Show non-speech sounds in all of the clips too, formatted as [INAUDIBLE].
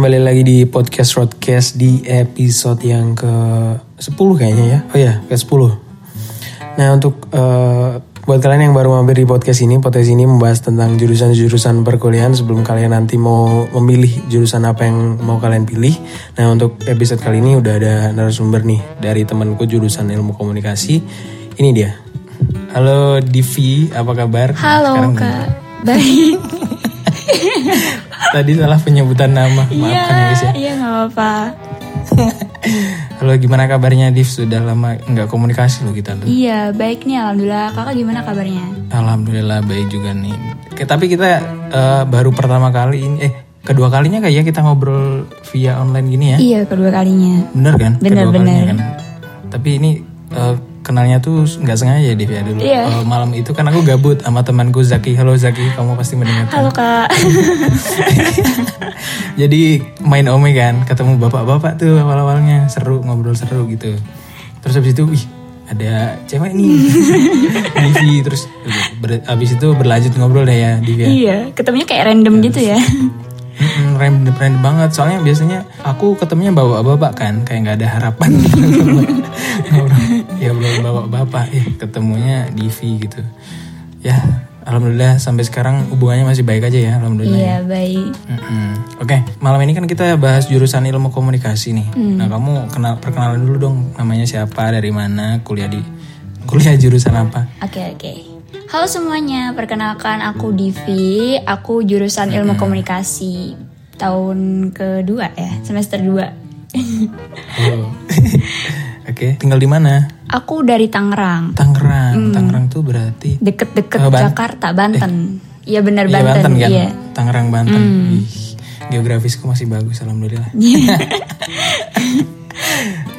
Kembali lagi di podcast Roadcast di episode yang ke 10 kayaknya ya. Oh ya, ke 10. Nah, untuk eh, buat kalian yang baru mampir di podcast ini, podcast ini membahas tentang jurusan-jurusan perkuliahan sebelum kalian nanti mau memilih jurusan apa yang mau kalian pilih. Nah, untuk episode kali ini udah ada narasumber nih dari temanku jurusan ilmu komunikasi. Ini dia. Halo Divi, apa kabar? Halo Sekarang kak, baik. [LAUGHS] Tadi salah penyebutan nama, Iya, maafkan ya guys ya. iya nggak apa-apa. [LAUGHS] Halo gimana kabarnya Div? Sudah lama nggak komunikasi loh kita tuh. Iya, baik nih alhamdulillah. Kakak gimana kabarnya? Alhamdulillah baik juga nih. Oke, tapi kita eh, baru pertama kali ini, eh kedua kalinya kayak ya kita ngobrol via online gini ya. Iya, kedua kalinya. Bener kan? Bener, kedua kalinya bener. kan. Tapi ini eh, kenalnya tuh nggak sengaja Div ya dulu. Iya. Eh, malam itu kan aku gabut sama temanku Zaki. Halo Zaki, kamu pasti mendengarkan. Halo kak. [LAUGHS] Jadi main ome kan, ketemu bapak-bapak tuh awal-awalnya seru ngobrol seru gitu. Terus habis itu, wih ada cewek nih, [LAUGHS] Divi. Terus ber, habis itu berlanjut ngobrol deh ya Divi. ya. iya, ketemunya kayak random gitu ya. Mm-mm, random, random banget. Soalnya biasanya aku ketemunya bawa bapak kan, kayak nggak ada harapan. [LAUGHS] Ya belum bawa bapak, eh ketemunya Divi gitu. Ya, alhamdulillah sampai sekarang hubungannya masih baik aja ya, alhamdulillah. Iya, baik. Mm-mm. Oke, malam ini kan kita bahas jurusan ilmu komunikasi nih. Nah, kamu kenal perkenalan dulu dong, namanya siapa, dari mana, kuliah di kuliah jurusan apa? Oke, oke. Halo semuanya, perkenalkan aku Divi. Aku jurusan ilmu komunikasi tahun kedua ya, semester 2. Oh. [LAUGHS] Oke, tinggal di mana? Aku dari Tangerang, Tangerang. Tangerang tuh berarti deket-deket Oh, Ban- Jakarta, Banten. Iya benar Iya, Banten, Banten kan? iya. Tangerang Banten. Ih, geografisku masih bagus alhamdulillah. [LAUGHS]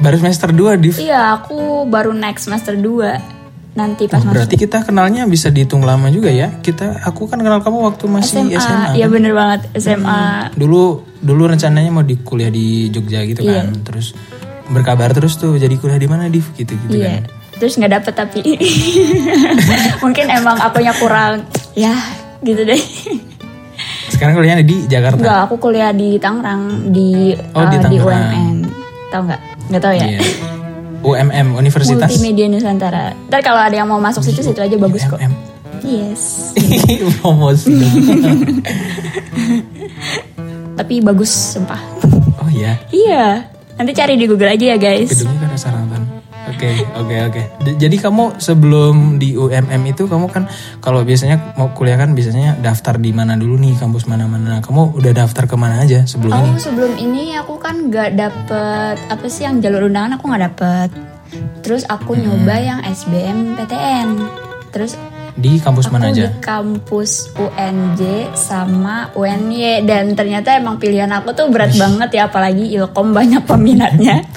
Baru semester 2 Div. Iya, aku baru naik semester 2. Nanti pas Oh, masuk berarti kita kenalnya bisa dihitung lama juga ya. Kita aku kan kenal kamu waktu masih SMA. SMA. Iya bener banget, SMA. dulu dulu rencananya mau di kuliah di Jogja gitu Iya. kan terus berkabar terus tuh jadi kuliah di mana Div gitu gitu Iya. kan Terus nggak dapet tapi [LAUGHS] mungkin emang akunya kurang ya gitu deh. sekarang kuliahnya di Jakarta Enggak, aku kuliah di Tangerang di Oh, di eh, di Tangerang. UMN. Tahu nggak? Nggak tahu ya. Iya. UMM Universitas Multimedia Nusantara. Ntar kalau ada yang mau masuk situ situ aja bagus kok. UMM Yes. [LAUGHS] promosi. [LAUGHS] Tapi bagus sumpah. oh iya Iya. Nanti cari di Google aja ya guys. gedungnya kan Saratan oke oke oke jadi kamu sebelum di UMM itu kamu kan kalau biasanya mau kuliah kan biasanya daftar di mana dulu nih kampus mana mana kamu udah daftar ke mana aja sebelum ini Oh sebelum ini aku kan nggak dapet apa sih yang jalur undangan aku nggak dapet. Terus aku Hmm. nyoba yang SBM PTN. Terus di kampus aku mana di aja kampus UNJ sama UNY dan ternyata emang pilihan aku tuh berat banget ya apalagi Ilkom banyak peminatnya. [LAUGHS]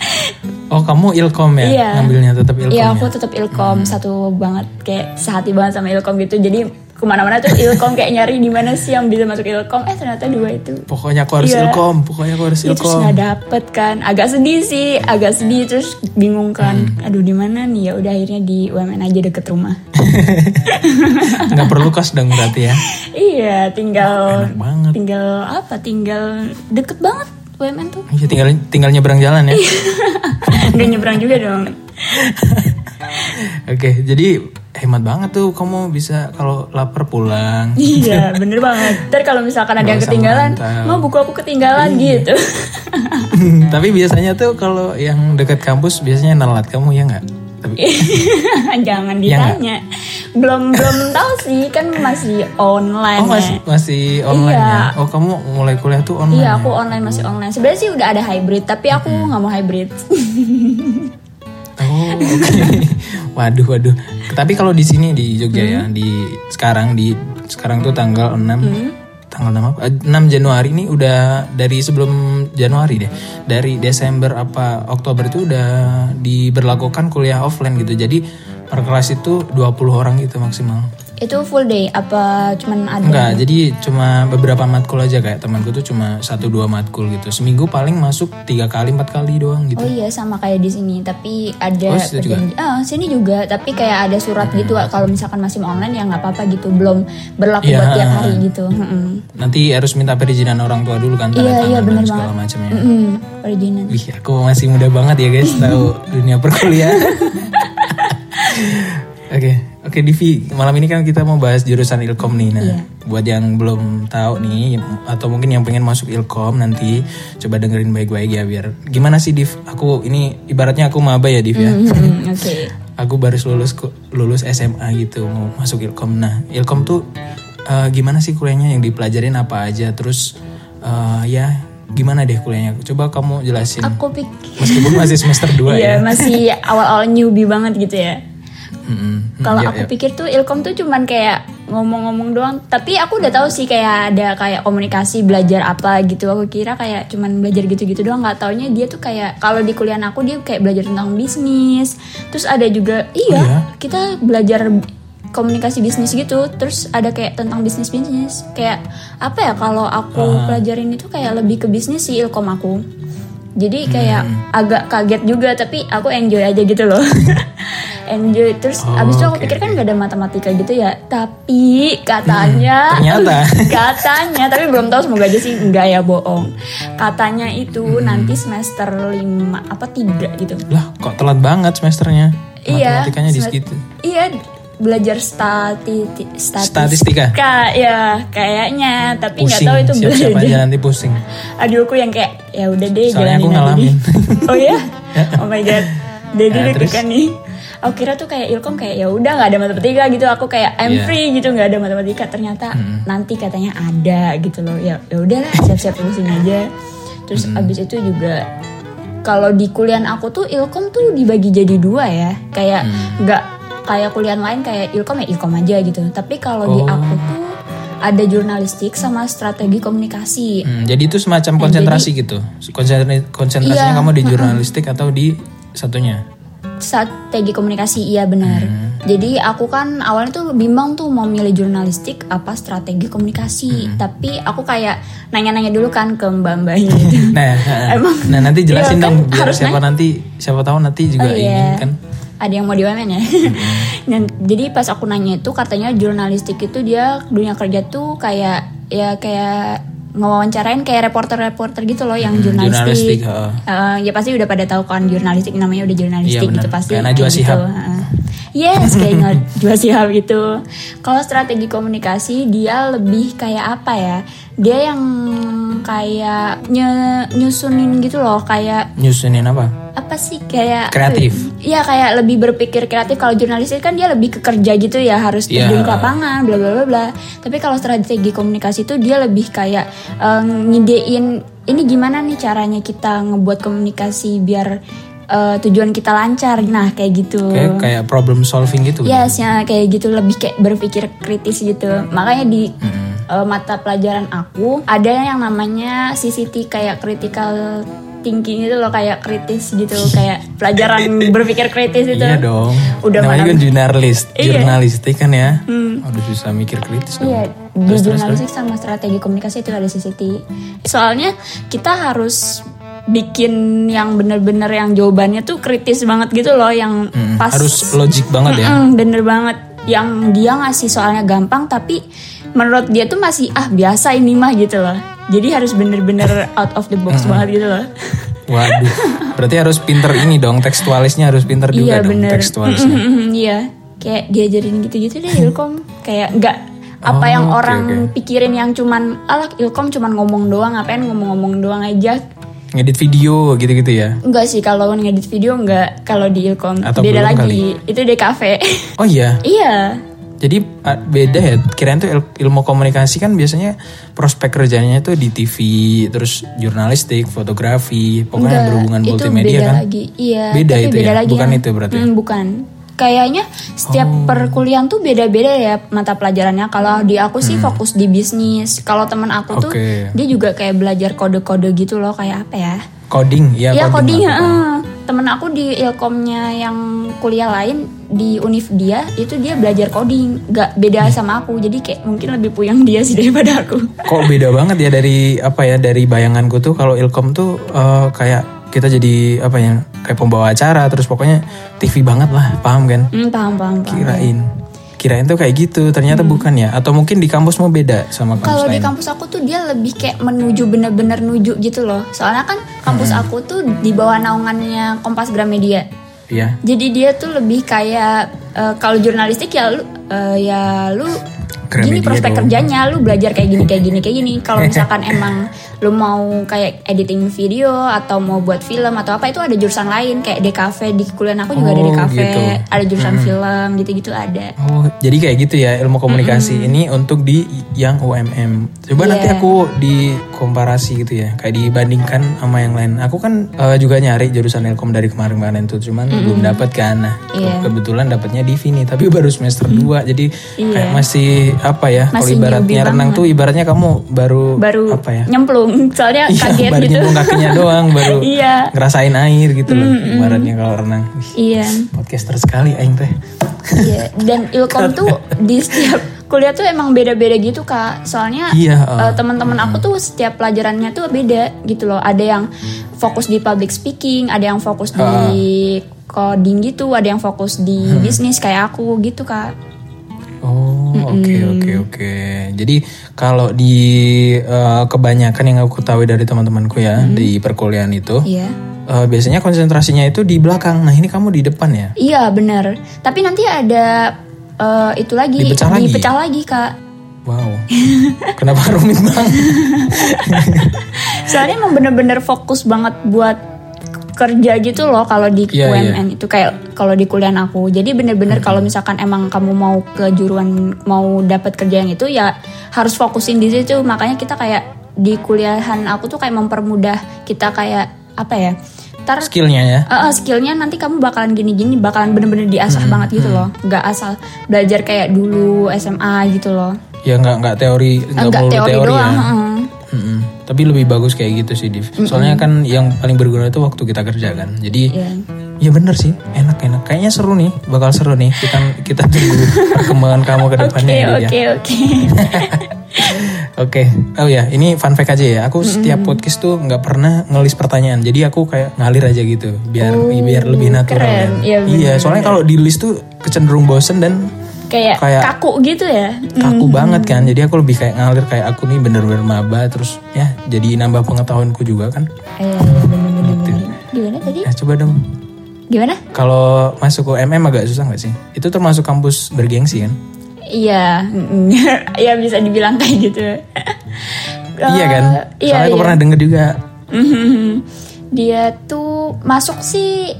oh kamu ilkom ya Iya. ngambilnya tetap ilkom Iya ya? aku tetap Ilkom satu banget kayak sehati banget sama Ilkom gitu. Jadi ke mana-mana tuh Ilkom kayak nyari di mana sih yang bisa masuk Ilkom. Eh ternyata dua itu. Pokoknya aku harus Iya. ilkom, pokoknya aku harus Ya, terus ilkom. nggak dapet kan agak sedih sih agak sedih terus bingung kan Hmm. aduh di mana nih ya udah akhirnya di UMN aja deket rumah [LAUGHS] Nggak perlu kos dong berarti ya. iya tinggal banget. tinggal apa tinggal deket banget UMN tuh? Iya tinggal tinggal nyebrang jalan ya. [LAUGHS] nggak nyebrang juga dong. [LAUGHS] Oke, jadi hemat banget tuh kamu bisa kalau lapar pulang. iya [LAUGHS] bener banget. Ntar kalau misalkan ada yang ketinggalan mau buku aku ketinggalan? Gitu. Tapi biasanya tuh kalau yang dekat kampus biasanya nelat kamu ya nggak? [LAUGHS] Jangan Iya ditanya belum belum tahu sih kan masih online oh masih ya. masih online Iya. ya? Oh kamu mulai kuliah tuh online? Iya ya? aku online masih online. Sebenarnya sih udah ada hybrid tapi aku nggak mau hybrid. Oh, oke. [LAUGHS] waduh, waduh. Tapi kalau di sini di Jogja ya, di sekarang di sekarang tuh tanggal 6 tanggal 6 apa? Eh, 6 Januari ini udah dari sebelum Januari deh. Dari Desember apa Oktober itu udah diberlakukan kuliah offline gitu. Jadi per kelas itu 20 orang gitu maksimal. Itu full day apa cuman ada? Enggak, jadi cuma beberapa matkul aja kayak temanku tuh cuma satu dua matkul gitu. Seminggu paling masuk tiga kali empat kali doang gitu. Oh iya sama kayak di sini, tapi ada Oh, situ juga? perjanji- Ah, sini juga, tapi kayak ada surat gitu kalau misalkan masih mau online ya nggak apa-apa gitu, belum berlaku Iya. buat tiap hari gitu. Mm-mm. Nanti harus minta perizinan orang tua dulu kan tanda Iya, iya, bener dan segala macamnya. Mm-mm, perizinan. Wih, aku masih muda banget ya guys tahu dunia perkuliahan. [LAUGHS] Oke, oke Divi, malam ini kan kita mau bahas jurusan Ilkom nih. Nah, Iya. buat yang belum tahu nih atau mungkin yang pengen masuk Ilkom nanti coba dengerin baik-baik ya biar gimana sih Div? Aku ini ibaratnya aku maba ya Div ya. Mm, [LAUGHS] Oke. Aku baru lulus lulus SMA gitu mau masuk Ilkom. Nah, Ilkom tuh eh, gimana sih kuliahnya yang dipelajarin apa aja? Terus eh, ya gimana deh kuliahnya? Coba kamu jelasin. Aku pikir Meskipun masih semester 2 [LAUGHS] Iya, ya. masih [LAUGHS] awal-awal newbie banget gitu ya. Mm-mm. Kalau Ya, aku ya. pikir tuh Ilkom tuh cuman kayak ngomong-ngomong doang. Tapi aku udah tahu sih kayak ada kayak komunikasi belajar apa gitu. Aku kira kayak cuman belajar gitu-gitu doang. Nggak taunya dia tuh kayak kalau di kuliah aku dia kayak belajar tentang bisnis. Terus ada juga iya, iya? kita belajar komunikasi bisnis gitu. Terus ada kayak tentang bisnis bisnis. Kayak apa ya kalau aku pelajarin itu kayak lebih ke bisnis sih Ilkom aku. Jadi kayak Hmm. agak kaget juga tapi aku enjoy aja gitu loh. [LAUGHS] enjoy terus Oh, abis itu aku oke, pikir kan gak ada matematika gitu ya. Tapi katanya Ternyata. [LAUGHS] katanya tapi belum tahu semoga aja sih enggak ya bohong. Katanya itu Hmm. nanti semester 5 apa 3 gitu. Lah, kok telat banget semesternya? Iya. Matematikanya di segitu. Iya belajar stati Statistika. ya kayaknya tapi nggak tahu itu Siap-siap belajar aja nanti pusing. aduh aku yang kayak ya udah deh Soalnya aku jalanin ngalamin. oh ya [LAUGHS] oh my god jadi Nah, terus? deg-degan nih aku kira tuh kayak ilkom kayak ya udah nggak ada matematika gitu. Aku kayak I'm Iya. free gitu nggak ada matematika. Ternyata nanti katanya ada gitu loh. Ya ya udahlah siap-siap pusing aja. Terus abis itu juga kalau di kuliah aku tuh ilkom tuh dibagi jadi dua ya. Kayak nggak kayak kuliah lain kayak ilkom ya ilkom aja gitu. Tapi kalau di Oh. aku tuh ada jurnalistik sama strategi komunikasi. Hmm, jadi itu semacam konsentrasi gitu. Konsentrasi konsentrasinya Iya, kamu di jurnalistik atau di satunya? Strategi komunikasi iya benar. Jadi aku kan awalnya tuh bimbang tuh mau milih jurnalistik apa strategi komunikasi. Tapi aku kayak nanya-nanya dulu kan ke mbak-mbaknya [LAUGHS] gitu Nah, [LAUGHS] Emang? nah nanti jelasin Iya, kan? dong biar harus siapa nanti siapa tahu nanti juga Oh, ingin iya. kan. ada yang mau di UMN ya? [LAUGHS] Dan- jadi pas aku nanya itu katanya jurnalistik itu dia dunia kerja tuh kayak ya kayak ngewawancarain kayak reporter-reporter gitu loh yang jurnalistik, jurnalistik. heeh. Eh, ya pasti udah pada tahu kan jurnalistik namanya udah jurnalistik Iya, gitu pasti. Shihab. Gitu. Yes, kayak Najwa [LAUGHS] Shihab gitu. Kalau strategi komunikasi dia lebih kayak apa ya? Dia yang kayak nye- nyusunin gitu loh, kayak Nyusunin apa? apa sih kayak Kreatif. Iya kayak lebih berpikir kreatif. Kalau jurnalistik kan dia lebih ke kerja gitu ya, harus Iya. terjun ke lapangan, bla bla bla bla. Tapi kalau strategi komunikasi itu dia lebih kayak eh, ngidein ini gimana nih caranya kita ngebuat komunikasi biar eh, tujuan kita lancar. Nah kayak gitu. Kayak kayak problem solving gitu. Yes, ya kayak gitu lebih kayak berpikir kritis gitu. Makanya di eh, mata pelajaran aku ada yang namanya CCT kayak critical thinking itu loh kayak kritis gitu, [LAUGHS] kayak pelajaran berpikir kritis itu. Iya dong. Udah Namanya kan jurnalis, Iya. Hmm. jurnalistik kan ya. Aduh susah mikir kritis dong. Iya, di jurnalistik sama strategi komunikasi itu ada CCT. Soalnya kita harus bikin yang bener-bener yang jawabannya tuh kritis banget gitu loh, yang Mm, pas Harus logik banget ya. Mm, bener banget. Yang dia ngasih soalnya gampang tapi menurut dia tuh masih ah biasa ini mah gitu loh. Jadi harus bener-bener [LAUGHS] out of the box banget gitu loh. Waduh. Berarti harus pinter ini dong, tekstualisnya harus pinter juga iya dong bener. tekstualisnya. [LAUGHS] iya. Kayak diajarin gitu-gitu deh ilkom. Kayak nggak apa Oh, yang oke, orang oke. pikirin yang cuman alah ilkom cuman ngomong doang ngapain ngomong-ngomong doang aja Ngedit video gitu-gitu ya. Enggak sih kalau ngedit video enggak kalau di ilkom Atau beda lagi itu di cafe [LAUGHS] Oh iya. iya Jadi beda ya. Kirain tuh il- ilmu komunikasi kan biasanya prospek kerjanya tuh di TV, terus jurnalistik, fotografi, pokoknya Enggak, berhubungan itu multimedia beda kan. lagi. Iya, Beda tapi itu beda ya? lagi Bukan ya. itu berarti? Hmm, bukan. Kayaknya setiap Oh. perkuliahan tuh beda-beda ya mata pelajarannya. Kalau di aku sih fokus di bisnis. Kalau teman aku tuh Hmm. Oke. dia juga kayak belajar kode-kode gitu loh, kayak apa ya? Coding, ya Iya coding, pokoknya. heeh. Temen aku di ilkomnya yang kuliah lain, di univ dia itu dia belajar coding nggak beda sama aku jadi kayak mungkin lebih puyeng dia sih daripada aku Kok beda banget ya dari apa ya dari bayanganku tuh kalau Ilkom tuh eh, kayak kita jadi apa ya kayak pembawa acara terus pokoknya TV banget lah paham kan? hmm, paham paham paham Kirain kirain tuh kayak gitu ternyata bukan ya atau mungkin di kampus mau beda sama kampus. Kalau di kampus aku tuh dia lebih kayak menuju bener-bener nuju gitu loh. Soalnya kan kampus Hmm. aku tuh di bawah naungannya Kompas Gramedia. Iya. Jadi dia tuh lebih kayak eh, kalau jurnalistik ya lu eh, ya lu gini prospek dong. kerjanya lu belajar kayak gini kayak gini kayak gini. Kalau [LAUGHS] misalkan emang lu mau kayak editing video atau mau buat film atau apa itu ada jurusan lain kayak DKV di kuliah aku juga ada Oh, DKV, gitu. ada jurusan film gitu-gitu ada. Oh, jadi kayak gitu ya ilmu komunikasi ini untuk di yang UMM. Coba nanti Iya. aku dikomparasi gitu ya, kayak dibandingkan sama yang lain. Aku kan eh, juga nyari jurusan ilkom dari kemarin-kemarin tuh, cuman belum dapat kan. Nah, Iya. kebetulan dapatnya di Vini, tapi baru semester 2 jadi kayak Iya. Masih apa ya? Kalau ibaratnya renang banget. tuh ibaratnya kamu baru Baru apa ya? nyemplung [LAUGHS] soalnya Iya, kaget baru gitu. nyemplung kakinya [LAUGHS] doang, baru Iya. ngerasain air gitu loh. Ibaratnya kalau renang. Iya. podcaster sekali aing teh. Iya, dan Ilkom tuh [LAUGHS] di setiap kuliah tuh emang beda-beda gitu kak. Soalnya Iya, eh, uh, teman-teman aku tuh setiap pelajarannya tuh beda gitu loh. Ada yang fokus di public speaking, ada yang fokus di coding gitu, ada yang fokus di bisnis kayak aku gitu kak. Oh, oke oke oke. Jadi kalau di eh, kebanyakan yang aku ketahui dari teman-temanku ya di perkuliahan itu, Iya. eh, biasanya konsentrasinya itu di belakang. Nah ini kamu di depan ya? Iya bener. Tapi nanti ada eh, itu lagi Dipecah lagi? dipecah lagi kak. Wow. Kenapa rumit banget? [LAUGHS] Soalnya emang bener-bener fokus banget buat kerja gitu loh kalau di Iya, UMN itu kayak kalau di kuliah aku. Jadi bener-bener kalau misalkan emang kamu mau ke juruan mau dapat kerja yang itu ya harus fokusin di situ. Makanya kita kayak di kuliahan aku tuh kayak mempermudah kita kayak apa ya? Ntar Skillnya ya? Eh, skillnya nanti kamu bakalan gini-gini bakalan bener-bener diasah banget gitu loh nggak asal belajar kayak dulu SMA gitu loh Ya nggak nggak teori, nggak teori, teori, doang ya. heeh. Mm-mm. Tapi lebih bagus kayak gitu sih, Div. Soalnya kan yang paling berguna itu waktu kita kerja kan. Jadi Iya. Ya bener sih, enak-enak. Kayaknya seru nih, bakal seru nih. Kita kita tunggu [LAUGHS] perkembangan kamu ke depannya oke ya. Ya. oke oke [LAUGHS] Oke, oh ya, ini fun fact aja ya. Aku setiap podcast tuh nggak pernah ngelis pertanyaan. Jadi aku kayak ngalir aja gitu, biar biar lebih natural. keren. kan. Iya, bener, iya, soalnya kalau di list tuh kecenderung bosen dan kayak, Kayak- kaku gitu ya kaku banget kan. Jadi aku lebih kayak ngalir kayak aku nih bener-bener maba terus ya jadi nambah pengetahuanku juga kan. Iya, bener-bener Gitu. gimana tadi Ya coba dong. gimana Kalau masuk ke MM agak susah nggak sih? Itu termasuk kampus bergengsi kan? iya [LAUGHS] ya bisa dibilang kayak gitu [LAUGHS] iya kan? Eh, iya, Soalnya aku iya. pernah denger juga. Mhm. dia tuh masuk sih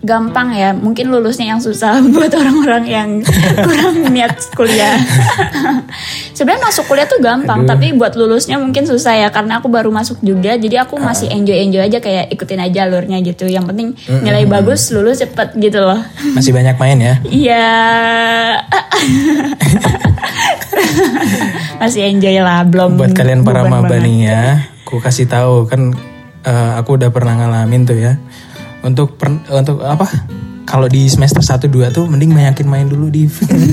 gampang ya. Mungkin lulusnya yang susah [LAUGHS] buat orang-orang yang kurang niat kuliah. [LAUGHS] Sebenarnya masuk kuliah tuh gampang tapi buat lulusnya mungkin susah ya karena aku baru masuk juga. Jadi aku masih enjoy enjoy aja kayak ikutin aja alurnya gitu. Yang penting nilai bagus lulus cepet gitu loh. Masih banyak main ya. [LAUGHS] iya. Masih enjoy lah belum buat kalian para beban maba banget. nih ya, aku kasih tahu kan eh, aku udah pernah ngalamin tuh ya. Untuk per- untuk apa? Kalau di semester 1 2 tuh mending banyakin main dulu di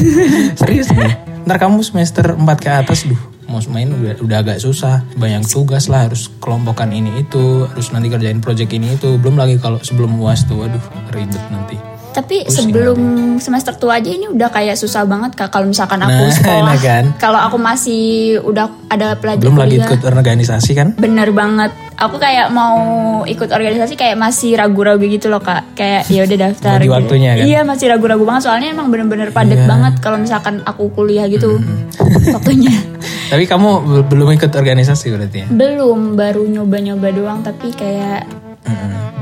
[LAUGHS] Serius nih. Ntar kamu semester 4 ke atas duh mau main udah, udah agak susah banyak tugas lah harus kelompokan ini itu harus nanti kerjain project ini itu belum lagi kalau sebelum uas tuh waduh ribet nanti Tapi sebelum semester tua aja ini udah kayak susah banget kak kalau misalkan aku Nah, [LAUGHS] sekolah. enak kan? Kalau aku masih udah ada pelajaran belum lagi ikut organisasi kan Bener banget. Aku kayak mau ikut organisasi kayak masih ragu-ragu gitu loh kak. Kayak ya udah daftar. Gitu. waktunya kan? Iya masih ragu-ragu banget soalnya emang bener-bener padat Iya. banget kalau misalkan aku kuliah gitu Hmm. [LAUGHS] waktunya. [LAUGHS] tapi kamu bel- belum ikut organisasi berarti ya Belum baru nyoba-nyoba doang tapi kayak.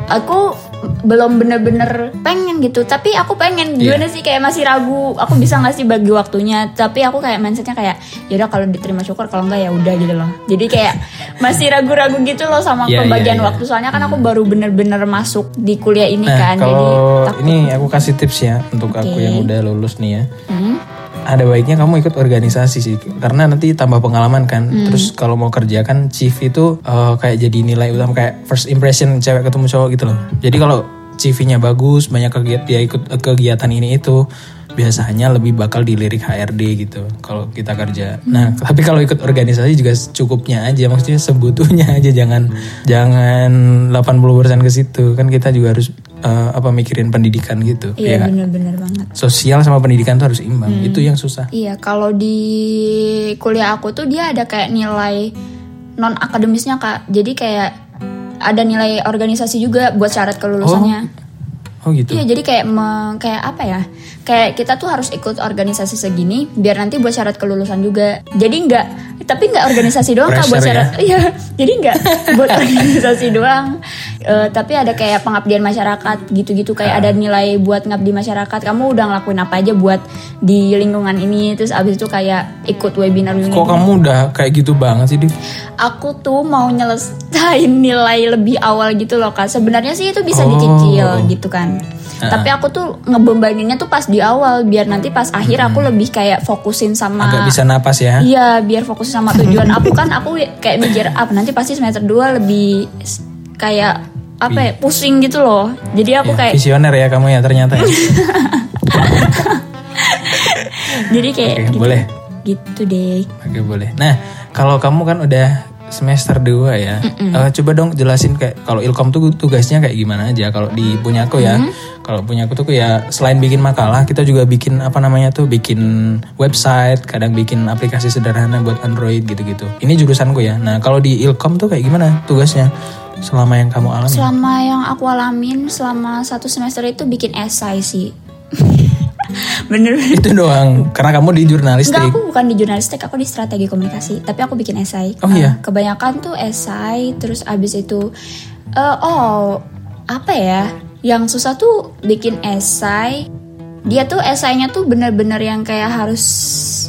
Aku belum bener-bener pengen gitu tapi aku pengen Iya. gimana sih kayak masih ragu aku bisa nggak sih bagi waktunya tapi aku kayak mindsetnya kayak yaudah kalau diterima syukur kalau enggak ya udah gitu loh jadi kayak [LAUGHS] masih ragu-ragu gitu loh sama Iya, pembagian iya, iya. waktu soalnya kan aku baru bener-bener masuk di kuliah ini Nah, kan jadi kalau takut ini aku kasih tips ya untuk aku yang udah lulus nih ya. Hmm? Ada baiknya kamu ikut organisasi sih, karena nanti tambah pengalaman kan. Hmm. Terus kalau mau kerja kan chief itu eh, kayak jadi nilai utama kayak first impression cewek ketemu cowok gitu loh. Jadi kalau CV-nya bagus, banyak kegiatan dia ikut eh, kegiatan ini itu, biasanya lebih bakal dilirik HRD gitu kalau kita kerja. Nah, [LAUGHS] tapi kalau ikut organisasi juga cukupnya aja, maksudnya sebutuhnya aja jangan jangan 80% ke situ. Kan kita juga harus eh, apa mikirin pendidikan gitu. Iya ya bener-bener banget. Sosial sama pendidikan tuh harus imbang. Itu yang susah. Iya, kalau di kuliah aku tuh dia ada kayak nilai non akademisnya kak. Jadi kayak ada nilai organisasi juga buat syarat kelulusannya. Oh gitu. Iya, jadi kayak me- kayak apa ya? Kayak kita tuh harus ikut organisasi segini biar nanti buat syarat kelulusan juga. Jadi nggak, tapi nggak organisasi doang kak buat ya? syarat. [LAUGHS] Iya, jadi nggak buat [LAUGHS] organisasi doang. Eh, tapi ada kayak pengabdian masyarakat gitu-gitu kayak Ah. ada nilai buat ngabdi masyarakat. Kamu udah ngelakuin apa aja buat di lingkungan ini. Terus abis itu kayak ikut webinar webinar. Kok kamu udah kayak gitu banget sih, Div? Aku tuh mau nyelesain nilai lebih awal gitu loh kak. Sebenarnya sih itu bisa Oh. dicicil gitu kan. Tapi aku tuh ngebebaninnya tuh pas di awal biar nanti pas akhir aku lebih kayak fokusin sama Agak bisa napas ya. Iya, biar fokus sama tujuan aku kan aku kayak mikir apa nanti pasti semester 2 lebih kayak apa ya pusing gitu loh. Jadi aku Ya, kayak visioner ya kamu ya ternyata ya. [LAUGHS] jadi kayak Oke, gitu, boleh. gitu deh. Oke, boleh. Nah, kalau kamu kan udah semester 2 ya. eh, coba dong jelasin kayak kalau Ilkom tuh tugasnya kayak gimana aja kalau di punya aku ya. Kalau punya aku tuh ya selain bikin makalah, kita juga bikin apa namanya tuh bikin website, kadang bikin aplikasi sederhana buat Android gitu-gitu. Ini jurusanku ya. Nah, kalau di Ilkom tuh kayak gimana tugasnya selama yang kamu alami? Selama yang aku alamin selama satu semester itu bikin esai sih. [LAUGHS] bener Itu doang. Karena kamu di Enggak, jurnalistik. aku bukan di jurnalistik, aku di strategi komunikasi. Tapi aku bikin esai. Oh, iya? Eh, kebanyakan tuh esai, terus abis itu, eh, oh apa ya? Yang susah tuh bikin esai. Dia tuh esainya tuh bener-bener yang kayak harus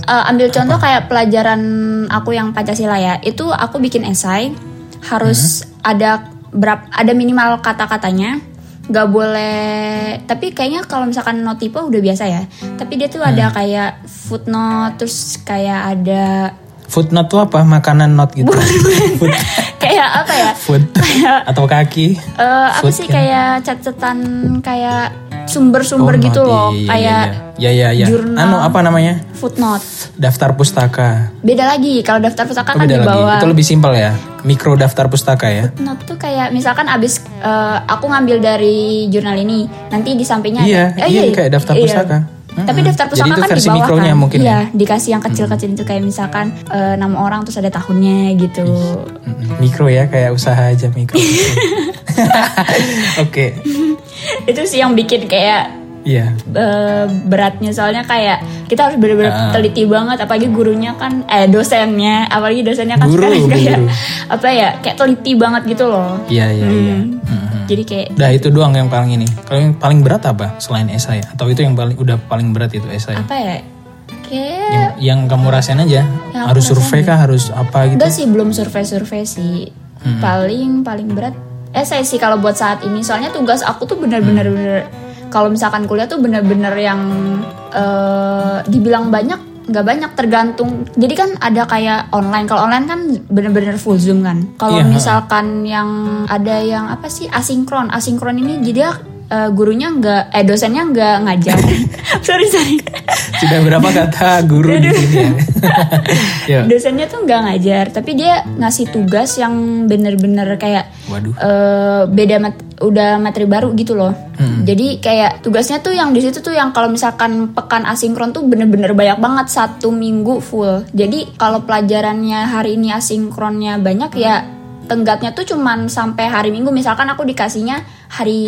eh, ambil contoh kayak pelajaran aku yang Pancasila ya. Itu aku bikin esai harus ada berapa ada minimal kata-katanya nggak boleh tapi kayaknya kalau misalkan notipe udah biasa ya. Tapi dia tuh ada kayak footnote terus kayak ada Footnote tuh apa? Makanan not gitu. Food, [LAUGHS] kayak apa ya food atau kaki. Eh, apa Food sih kan? kayak catatan kayak sumber-sumber Oh, gitu not. loh Iya, iya, kayak iya, iya, iya. jurnal. Anu apa namanya? footnote Daftar pustaka. beda lagi kalau daftar pustaka Oh, kan di bawah Itu lebih simpel ya. Mikro daftar pustaka ya. Footnote tuh kayak misalkan abis eh, aku ngambil dari jurnal ini, nanti di sampingnya Iya, ada. iya, kayak daftar pustaka. Tapi daftar Jadi itu kan di versi bawah mikronya kan. mungkin ya? iya, dikasih yang kecil-kecil itu kayak misalkan eh, nama orang terus ada tahunnya gitu. Mikro ya, kayak usaha aja mikro. [LAUGHS] [LAUGHS] Oke, itu sih yang bikin kayak iya. eh, beratnya soalnya kayak kita harus bener-bener Ah. teliti banget apalagi gurunya kan eh dosennya apalagi dosennya kan Guru, sekarang kayak guru. apa ya kayak teliti banget gitu loh. Iya, iya, iya. Hmm. Mhm. Jadi kayak Dah itu doang yang paling ini. Kalau yang paling berat apa selain esai? Atau itu yang paling udah paling berat itu esai? apa ya? Kayak Yang, yang kamu rasain aja. Yang harus survei kah? Harus apa gitu? Enggak sih belum survei-survei sih. Paling paling berat esai sih kalau buat saat ini. Soalnya tugas aku tuh bener-bener bener kalau misalkan kuliah tuh bener-bener yang eh, dibilang banyak nggak banyak tergantung. Jadi kan ada kayak online. Kalau online kan bener-bener full zoom kan. Kalau ha. misalkan yang ada yang apa sih asinkron. Asinkron ini jadi eh, gurunya nggak eh dosennya nggak ngajar. [LAUGHS] sorry sorry. Sudah berapa kata guru di sini ya? [LAUGHS] ya. dosennya tuh nggak ngajar tapi dia ngasih tugas yang bener-bener kayak Waduh. eh, beda mat- udah materi baru gitu loh jadi kayak tugasnya tuh yang di situ tuh yang kalau misalkan pekan asinkron tuh bener-bener banyak banget satu minggu full jadi kalau pelajarannya hari ini asinkronnya banyak ya tenggatnya tuh cuman sampai hari minggu misalkan aku dikasihnya hari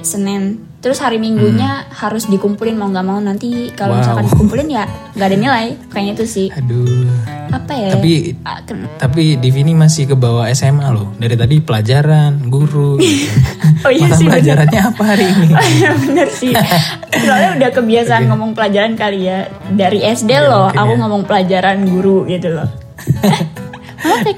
Senin terus hari minggunya harus dikumpulin mau nggak mau nanti kalau Wow. misalkan dikumpulin ya nggak ada nilai kayaknya itu sih Aduh. apa ya Tapi Ah, tapi Divini masih ke bawah SMA loh. Dari tadi pelajaran, guru. gitu. [LAUGHS] oh iya Mata sih bener. pelajarannya apa hari ini? [LAUGHS] Oh iya bener sih soalnya udah kebiasaan ngomong pelajaran kali ya dari SD Iya, loh aku ya. ngomong pelajaran guru gitu loh [LAUGHS]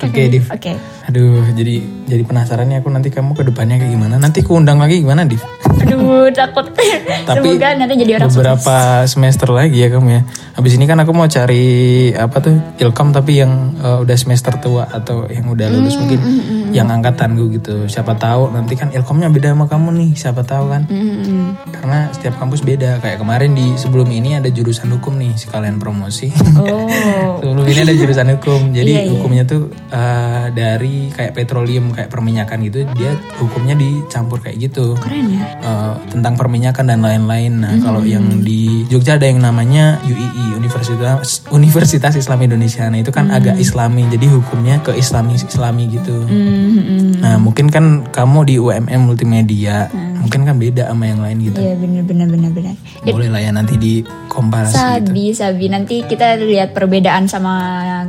Oke? Div. Oke. Aduh, jadi jadi penasaran nih aku nanti kamu ke depannya kayak gimana. Nanti ku undang lagi gimana, Div? Aduh takut. [LAUGHS] Tapi Semoga nanti jadi orang sukses. beberapa semester lagi ya kamu ya. Habis ini kan aku mau cari apa tuh ilkom tapi yang eh, udah semester tua atau yang udah Hmm, lulus mungkin yang angkatan gue gitu. Siapa tahu nanti kan ilkomnya beda sama kamu nih. Siapa tahu kan? Mm-mm. Karena setiap kampus beda. Kayak kemarin di sebelum ini ada jurusan hukum nih sekalian promosi. Oh. [LAUGHS] sebelum ini ada jurusan hukum. Jadi Iya, iya. hukumnya tuh eh, dari kayak petroleum kayak perminyakan gitu. Dia hukumnya dicampur kayak gitu. Keren ya. Eh, tentang perminyakan dan lain-lain. Nah, Hmm. kalau yang di Jogja ada yang namanya UII Universitas Universitas Islam Indonesia. Nah, itu kan Hmm. agak Islami. Jadi hukumnya ke Islami Islami gitu. Mm-mm. Nah, mungkin kan kamu di UMM multimedia, mungkin kan beda sama yang lain gitu. Iya bener bener bener bener. Boleh lah ya nanti di komparasi gitu. Sabi sabi nanti kita lihat perbedaan sama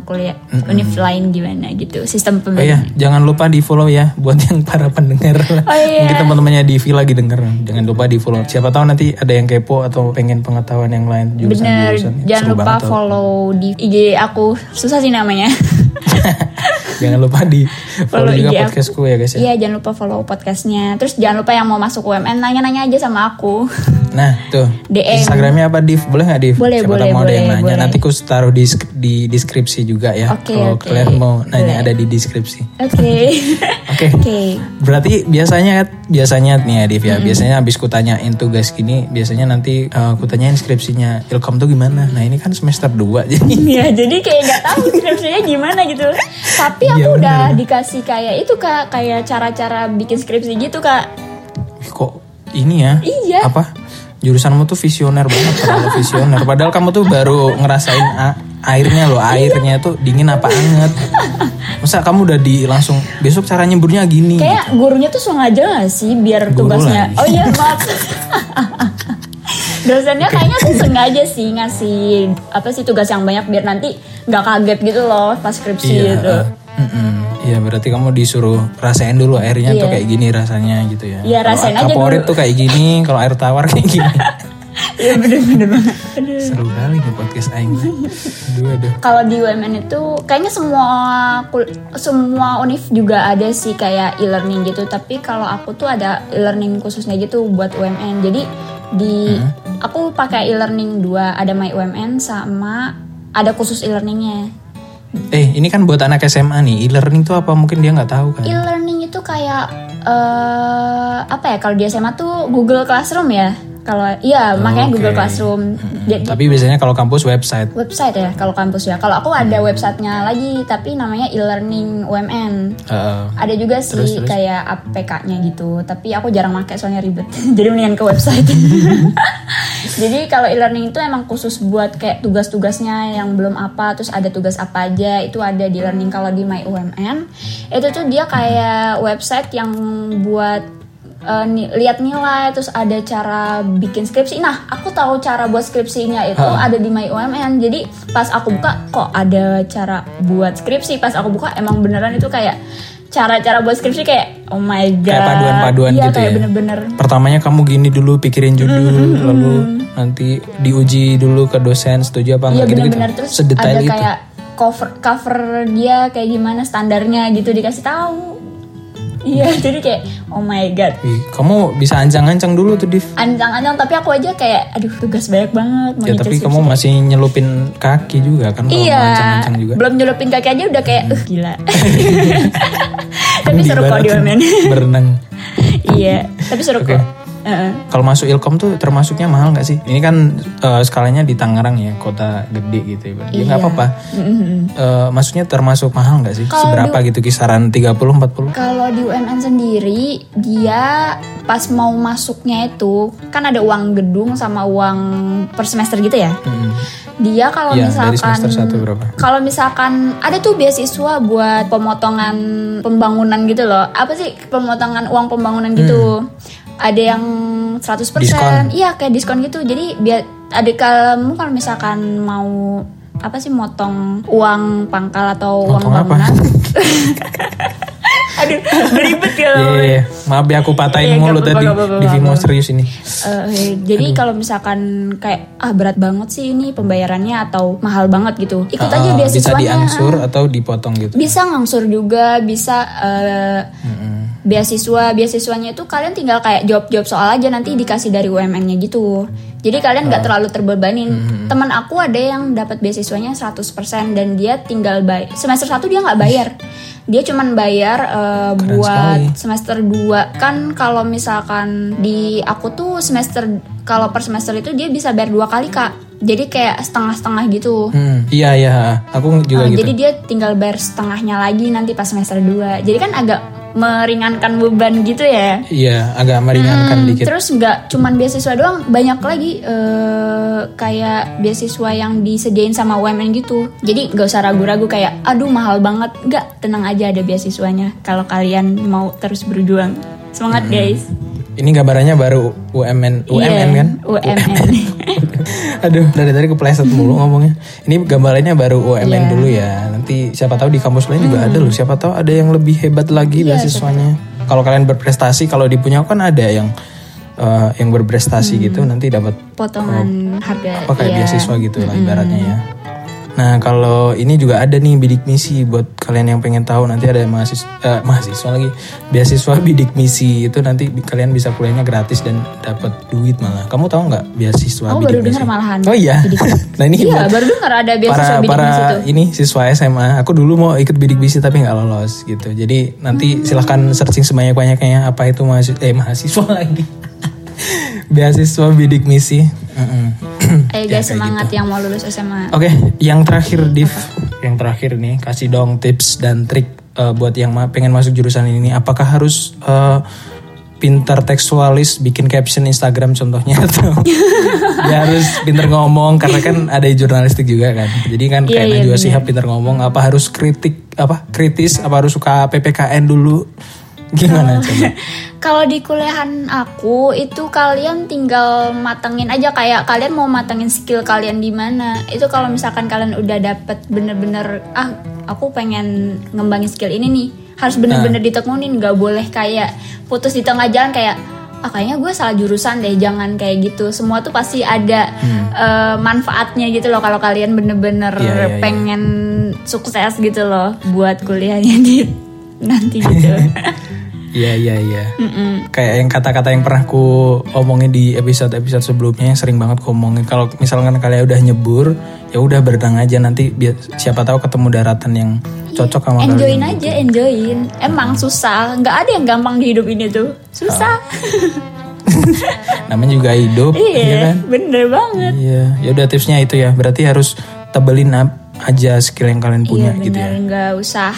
kuliah univ lain gimana gitu sistem Oh pembelajaran. iya, jangan lupa di follow ya buat yang para pendengar. Oh iya. Mungkin teman-temannya di villa lagi denger. Jangan lupa di follow. Siapa tahu nanti ada yang kepo atau pengen pengetahuan yang lain Bener, jurusan-jurusan. jangan Seru lupa follow di IG aku susah sih namanya. [LAUGHS] Jangan lupa di follow, Follow juga IG podcastku ya guys ya. Iya jangan lupa follow podcastnya. Terus jangan lupa yang mau masuk UMN nanya-nanya aja sama aku. Nah tuh DM. Instagramnya apa Div? Boleh nggak Div? Boleh, Siapa boleh, mau ada yang boleh, nanya. boleh. Nanti aku taruh di, di deskripsi juga ya. Oke, Kalau oke. kalian mau nanya Boleh. ada di deskripsi. Oke. [LAUGHS] Oke. Oke. Berarti biasanya biasanya nih ya Div ya. Biasanya habis kutanyain tugas gini, biasanya nanti uh, kutanyain skripsinya Ilkom tuh gimana. Nah, ini kan semester 2 jadi [LAUGHS] Ya jadi kayak nggak tahu skripsinya gimana gitu. Tapi aku Iya, bener. udah dikasih kayak itu kak, kayak cara-cara bikin skripsi gitu kak. Kok ini ya? Iya. Apa? Jurusanmu tuh visioner banget, terlalu visioner. Padahal kamu tuh baru ngerasain a- airnya loh, airnya tuh dingin apa anget. Masa kamu udah di langsung besok cara nyemburnya gini? Kayak gurunya tuh sengaja gak sih biar Guru tugasnya. lagi. Oh iya maaf. [LAUGHS] Dosennya kayaknya tuh sengaja sih ngasih apa sih tugas yang banyak biar nanti nggak kaget gitu loh pas skripsi Iya, gitu. eh, mm-mm. Iya berarti kamu disuruh rasain dulu airnya tuh Iya. kayak gini rasanya gitu ya. Iya, rasain aja dulu. tuh kayak gini, kalau air tawar kayak gini. [LAUGHS] Iya bener-bener banget. Seru kali nih podcast Aing. [LAUGHS] Aduh, aduh. Kalau di UMN itu kayaknya semua kul- semua univ juga ada sih kayak e-learning gitu. Tapi kalau aku tuh ada e-learning khususnya gitu buat UMN. Jadi di aku pakai e-learning dua, ada My UMN sama ada khusus e-learningnya. Eh ini kan buat anak SMA nih, e-learning tuh apa mungkin dia nggak tahu kan? E-learning itu kayak eh apa ya kalau di SMA tuh Google Classroom ya. Kalau iya makanya Google oke. Classroom. Jadi Tapi biasanya kalau kampus website. website ya kalau kampus ya. Kalau aku ada websitenya lagi tapi namanya e-learning UMN. Eh, Ada juga sih Terus, terus? kayak APK-nya gitu, tapi aku jarang pakai soalnya ribet. [LAUGHS] Jadi mendingan ke website. [LAUGHS] Jadi kalau e-learning itu emang khusus buat kayak tugas-tugasnya yang belum apa, terus ada tugas apa aja, itu ada di learning kalau di My UMN. Itu tuh dia kayak website yang buat eh, ni- lihat nilai, terus ada cara bikin skripsi. Nah, aku tahu cara buat skripsinya itu Ha. ada di My UMN. Jadi pas aku buka kok ada cara buat skripsi. Pas aku buka emang beneran itu kayak cara-cara buat skripsi kayak oh my god. Kayak paduan-paduan Iya, gitu kayak ya? bener-bener. Pertamanya kamu gini dulu pikirin judul, lalu nanti diuji dulu ke dosen setuju apa Iya enggak gitu-gitu. bener-bener terus Sedetail ada itu. kayak cover cover dia kayak gimana standarnya gitu dikasih tahu. Iya, [LAUGHS] jadi kayak oh my god. Kamu bisa ancang-ancang dulu tuh Div. Anjang-anjang tapi aku aja kayak aduh tugas banyak banget mau Ya tapi kamu masih nyelupin kaki juga kan Iya, ancang-ancang juga. belum nyelupin kaki aja udah kayak uh gila. [LAUGHS] tapi Di seru kok barat di UMN. Berenang. [LAUGHS] iya, tapi seru Oke. kok. Heeh. Kalau masuk Ilkom tuh termasuknya mahal nggak sih? Ini kan eh, skalanya di Tangerang ya, kota gede gitu ya. Ya nggak Iya. apa-apa. Eh, maksudnya termasuk mahal nggak sih? Kalau Seberapa gitu kisaran 30 40? Kalau di UMN sendiri, dia pas mau masuknya itu kan ada uang gedung sama uang per semester gitu ya. Hmm. Dia kalau dari misalkan semester satu berapa? kalau misalkan ada tuh beasiswa buat pemotongan pembangunan gitu loh. Apa sih pemotongan uang pembangunan gitu? Ada yang 100%. Hmm. Diskon. Iya, kayak diskon gitu. Jadi biar ada kamu kalau misalkan mau apa sih motong uang pangkal atau uang Motong apa? bangunan. [LAUGHS] Aduh, beribet ya. Iya, iya, maaf ya aku patahin Iya, mulu nggak tadi. Divi nggak mau serius ini. Eh, jadi kalau misalkan kayak ah berat banget sih ini pembayarannya atau mahal banget gitu, ikut aja Ah, bisa beasiswanya. diangsur atau dipotong gitu. Bisa ngangsur juga, bisa eh, Mm-mm. beasiswa beasiswanya itu kalian tinggal kayak jawab-jawab soal aja nanti dikasih dari UMN-nya gitu. Jadi kalian nggak terlalu terbebanin. Teman aku ada yang dapat beasiswanya 100% dan dia tinggal bayar semester 1 dia nggak bayar. Dia cuman bayar Keren buat sekali. semester 2 kan kalau misalkan di aku tuh semester kalau per semester itu dia bisa bayar dua kali kak. Jadi kayak setengah-setengah gitu. Hmm, iya iya, aku juga Uh, gitu. jadi dia tinggal bayar setengahnya lagi nanti pas semester 2 jadi kan agak meringankan beban gitu ya? Iya, agak meringankan Hmm, dikit. terus nggak cuman beasiswa doang banyak lagi eh, kayak beasiswa yang disediain sama UMN gitu. Jadi nggak usah ragu-ragu kayak aduh mahal banget. Nggak tenang aja ada beasiswanya kalau kalian mau terus berjuang. Semangat Hmm. guys Ini gambarannya baru UMN, UMN Iya, kan? UMN [LAUGHS] Aduh, dari tadi kepleset mulu ngomongnya. Ini gambarannya baru UMN Iya. dulu ya. Nanti siapa tahu di kampus lain juga ada loh. Siapa tahu ada yang lebih hebat lagi Iya, beasiswanya. Kalau kalian berprestasi, kalau di punya kan ada yang eh, yang berprestasi gitu nanti dapat potongan harga apa kayak iya. beasiswa gitu lah ibaratnya ya. Nah kalau ini juga ada nih bidik misi buat kalian yang pengen tahu nanti ada mahasiswa eh, mahasiswa lagi beasiswa bidik misi itu nanti kalian bisa kuliahnya gratis dan dapat duit malah. Kamu tahu nggak beasiswa Aku bidik baru misi? dengar malahan. Oh iya. [LAUGHS] Nah ini Iya, buat baru dengar ada beasiswa para bidik para misi tuh. ini siswa SMA. Aku dulu mau ikut bidik misi tapi nggak lolos gitu. Jadi nanti Hmm. silahkan searching sebanyak banyaknya apa itu mahasiswa eh mahasiswa lagi. Beasiswa bidik misi. Ayo Ya, guys kayak semangat gitu. yang mau lulus SMA. Oke, yang terakhir Div, yang terakhir nih kasih dong tips dan trik eh, buat yang ma- pengen masuk jurusan ini. Apakah harus eh, pintar tekstualis, bikin caption Instagram contohnya [LAUGHS] atau ya harus pintar ngomong karena kan ada jurnalistik juga kan. Jadi kan Iya, kayak iya, Najwa bener. Shihab pintar ngomong. Apa harus kritik apa kritis? Apa harus suka PPKN dulu? Gimana coba? [LAUGHS] Kalau di kuliahan aku itu kalian tinggal matengin aja kayak kalian mau matengin skill kalian di mana. Itu kalau misalkan kalian udah dapet bener-bener ah aku pengen ngembangin skill ini nih. Harus bener-bener ditekunin nggak boleh kayak putus di tengah jalan kayak ah kayaknya gue salah jurusan deh jangan kayak gitu. Semua tuh pasti ada eh, manfaatnya gitu loh kalau kalian bener-bener Iya, iya, iya. pengen sukses gitu loh buat kuliahnya di nanti gitu [LAUGHS] Iya iya iya. Kayak yang kata-kata yang pernah ku omongin di episode-episode sebelumnya yang sering banget ku omongin. Kalau misalkan kalian udah nyebur, ya udah berenang aja nanti biar siapa tahu ketemu daratan yang cocok sama enjoyin kalian. aja enjoyin emang susah nggak ada yang gampang di hidup ini tuh susah [LAUGHS] Namanya juga hidup, ya iya kan? bener banget Iya, ya udah tipsnya itu ya. Berarti harus tebelin aja skill yang kalian punya iya gitu bener ya. nggak usah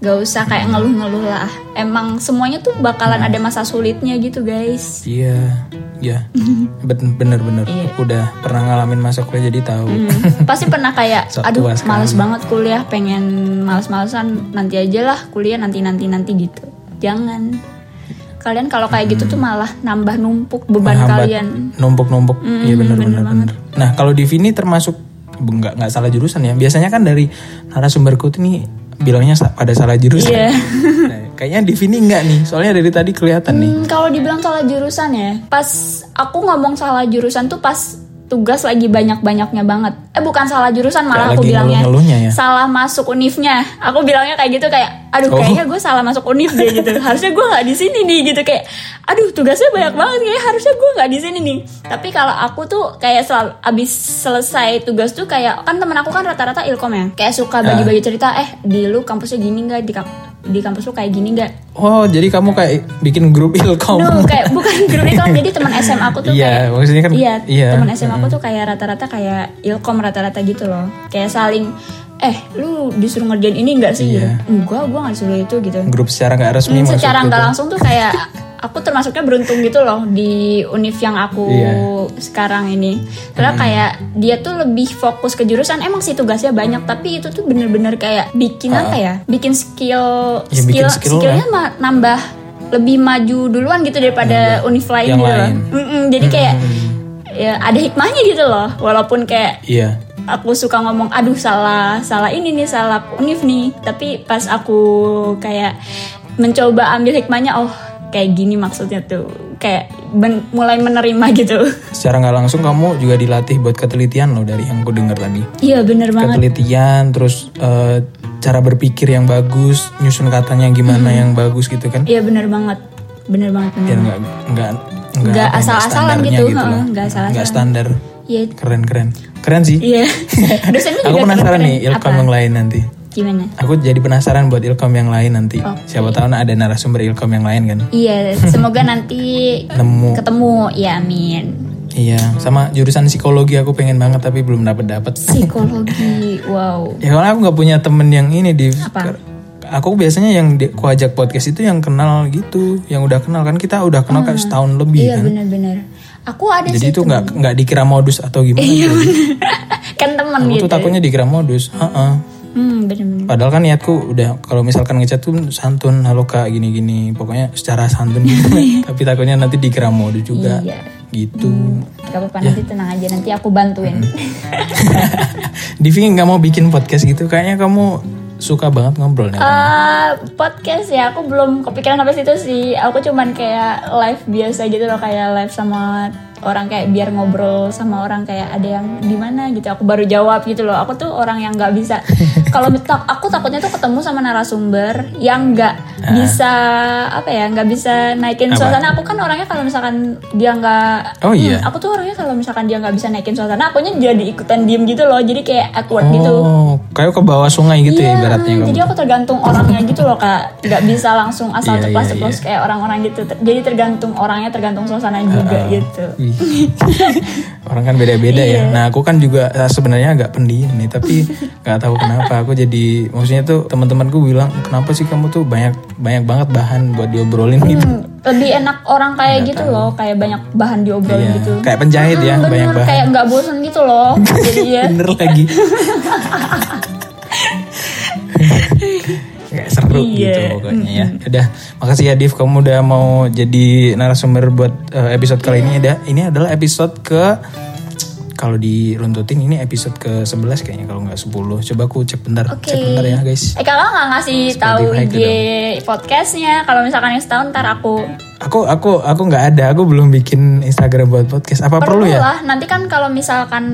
nggak usah kayak ngeluh-ngeluh lah. Emang semuanya tuh bakalan ada masa sulitnya gitu guys. Iya, iya. [LAUGHS] Ben- Bener-bener. Aku udah pernah ngalamin masa kuliah jadi tahu. Hmm, [LAUGHS] pasti pernah kayak aduh males banget kuliah pengen males-malesan nanti aja lah kuliah nanti nanti nanti gitu. Jangan. Kalian kalau kayak gitu tuh malah nambah numpuk beban Menghambat, kalian. numpuk-numpuk. Iya benar benar benar nah kalau di Vini termasuk nggak nggak salah jurusan ya. Biasanya kan dari narasumberku tuh nih bilangnya pada salah jurusan Iya. Nah, kayaknya di Vini nggak nih soalnya dari tadi kelihatan nih Hmm, kalau dibilang salah jurusan ya, pas aku ngomong salah jurusan tuh pas tugas lagi banyak-banyaknya banget. Eh bukan salah jurusan malah Kayak aku bilangnya ya? salah masuk univnya. Aku bilangnya kayak gitu kayak, aduh Oh. kayaknya gue salah masuk univ deh gitu. harusnya gue nggak di sini nih gitu kayak, aduh tugasnya banyak banget kayak harusnya gue nggak di sini nih. Tapi kalau aku tuh kayak selalu abis selesai tugas tuh kayak kan temen aku kan rata-rata ilkom ya, kayak suka bagi-bagi cerita, eh di lu kampusnya gini nggak di di kampus lu kayak gini nggak oh jadi kamu kayak bikin grup ilkom No, kayak bukan grup ilkom [LAUGHS] jadi teman SMA aku tuh Iya, kayak maksudnya kan- iya, iya. teman SMA aku tuh kayak rata-rata kayak ilkom rata-rata gitu loh kayak saling eh lu disuruh ngerjain ini enggak sih Iya. enggak gua nggak disuruh itu gitu grup secara nggak resmi Hmm, secara nggak langsung tuh kayak aku termasuknya beruntung gitu loh di univ yang aku Iya. sekarang ini. Soalnya kayak dia tuh lebih fokus ke jurusan. Emang sih tugasnya banyak, tapi itu tuh bener-bener kayak bikin apa ya? Bikin skill, Ya, bikin skill skillnya ma- nambah lebih maju duluan gitu daripada univ lain yang gitu loh. lain. Mm-mm, jadi kayak ya ada hikmahnya gitu loh. Walaupun kayak iya aku suka ngomong aduh salah salah ini nih salah univ nih tapi pas aku kayak mencoba ambil hikmahnya oh kayak gini maksudnya tuh kayak ben- mulai menerima gitu secara nggak langsung kamu juga dilatih buat ketelitian loh dari yang aku dengar tadi iya bener banget ketelitian terus eh, cara berpikir yang bagus, nyusun katanya gimana yang bagus gitu kan. Iya bener banget, bener banget bener. Nggak nggak Nggak asal-asalan gitu, heeh, nggak asal-asalan. Nggak standar. Iya, Keren keren. Keren sih. iya. [LAUGHS] Dosennya Aku penasaran keren-keren. nih ilkom Apa? yang lain nanti. Gimana? Aku jadi penasaran buat ilkom yang lain nanti. Oke. Siapa tahu ada narasumber ilkom yang lain kan. Iya, [LAUGHS] semoga nanti Nemu. ketemu. Ya amin. Iya, sama jurusan psikologi aku pengen banget tapi belum dapat dapat. Psikologi, [LAUGHS] wow. Ya karena aku nggak punya temen yang ini di. Apa? Aku biasanya yang di, aku ajak podcast itu yang kenal gitu, yang udah kenal kan kita udah kenal kayak setahun lebih Iya kan. bener-bener. Aku ada Jadi itu nggak nggak dikira modus atau gimana. Iya gitu. [LAUGHS] kan temen Aku gitu. tuh takutnya dikira modus. Heeh. Hmm bener-bener. Padahal kan niatku udah kalau misalkan ngechat tuh santun, halo kak gini-gini, pokoknya secara santun gitu. [LAUGHS] Tapi takutnya nanti dikira modus juga. Iya. Gitu. Gak apa-apa nanti tenang aja nanti aku bantuin. [LAUGHS] Divi nggak mau bikin podcast gitu, kayaknya kamu suka banget ngobrol nih. Eh, podcast ya aku belum kepikiran sampai situ sih. Aku cuman kayak live biasa gitu loh kayak live sama orang kayak biar ngobrol sama orang kayak ada yang di mana gitu. Aku baru jawab gitu loh. Aku tuh orang yang nggak bisa. [LAUGHS] Kalau tak- aku takutnya tuh ketemu sama narasumber yang nggak bisa apa ya nggak bisa naikin Apa? suasana. Aku kan orangnya kalau misalkan dia nggak Oh, iya? Hmm, aku tuh orangnya kalau misalkan dia nggak bisa naikin suasana, akunya jadi ikutan diem gitu loh. Jadi kayak awkward gitu. Oh, kayak ke bawah sungai gitu ya Iya, ibaratnya kamu. jadi aku tergantung orangnya gitu loh kak nggak bisa langsung asal Iya, ceplos iya, ceplos iya. kayak orang-orang gitu jadi tergantung orangnya tergantung suasana juga gitu Orang kan beda-beda Iya. ya. Nah aku kan juga eh, sebenarnya agak pendiam nih, tapi nggak tahu kenapa aku jadi, maksudnya tuh teman-temanku bilang kenapa sih kamu tuh banyak banyak banget bahan buat diobrolin gitu. Hmm, lebih enak orang kayak gitu loh kayak banyak bahan diobrolin Iya. gitu Kayak penjahit ya, Hmm, banyak bener bahan. kayak nggak bosen gitu loh [LAUGHS] jadi ya Bener lagi. [LAUGHS] Kayak seru Iya. gitu pokoknya ya. Udah, makasih ya Div kamu udah mau jadi narasumber buat eh, episode kali ini. Ada ini adalah episode ke kalau diruntutin ini episode ke 11 kayaknya kalau nggak 10. Coba aku cek bentar, Oke. cek bentar ya guys. eh kalau nggak ngasih tahu IG gitu podcastnya kalau misalkan yang setahun ntar aku Aku aku aku nggak ada, aku belum bikin Instagram buat podcast. Apa perlu, ya? lah nanti kan kalau misalkan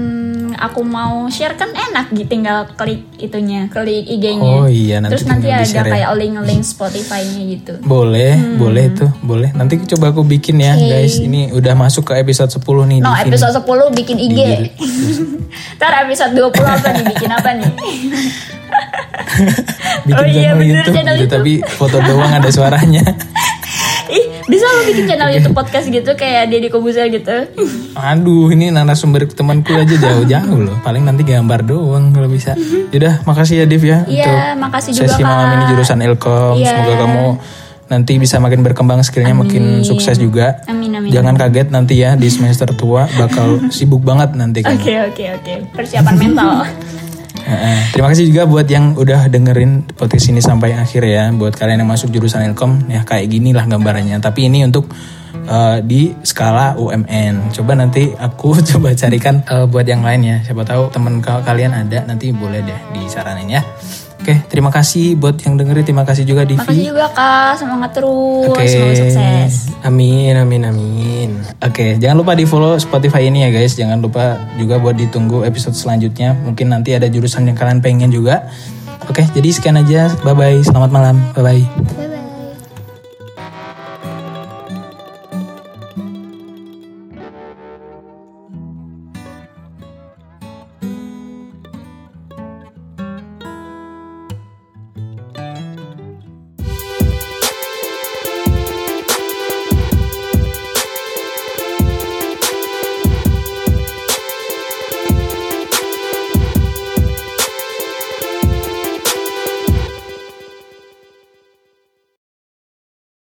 aku mau share kan enak gitu tinggal klik itunya klik IG-nya Oh iya, nanti terus nanti ada ya. kayak link-link Spotify-nya gitu Boleh, boleh tuh, boleh. Nanti coba aku bikin ya, Hmm. Oke. guys. Ini udah masuk ke episode 10 nih no di sini. episode 10 bikin IG [LAUGHS] ntar episode 20 apa nih bikin apa nih [LAUGHS] bikin Oh iya, channel bener, YouTube channel gitu, YouTube. tapi foto doang ada suaranya. [LAUGHS] bisa lo bikin channel YouTube podcast gitu kayak Deddy Kobuzer gitu Aduh, ini narasumber temanku aja jauh-jauh loh. Paling nanti gambar doang kalau bisa. Yaudah, makasih ya Div ya Iya, makasih juga, sesi malam Kak. ini jurusan Ilkom. Iya. Semoga kamu nanti bisa makin berkembang skillnya makin sukses juga. amin amin Jangan kaget nanti ya di semester tua bakal sibuk banget nanti oke oke oke persiapan mental. [LAUGHS] Terima kasih juga buat yang udah dengerin podcast ini sampai akhir ya. Buat kalian yang masuk jurusan Ilkom ya kayak gini lah gambarannya. Tapi ini untuk eh, di skala UMN. Coba nanti aku [LAUGHS] coba carikan eh, buat yang lain ya. Siapa tahu teman ka- kalian ada nanti boleh deh disaranin ya. Oke, terima kasih buat yang dengerin. Terima kasih juga Divi. makasih juga kak semangat terus Oke. semoga sukses Amin, amin, amin. Oke, jangan lupa di follow Spotify ini ya guys. Jangan lupa juga buat ditunggu episode selanjutnya. Mungkin nanti ada jurusan yang kalian pengen juga. Oke, jadi sekian aja. Bye bye. Selamat malam. Bye bye. bye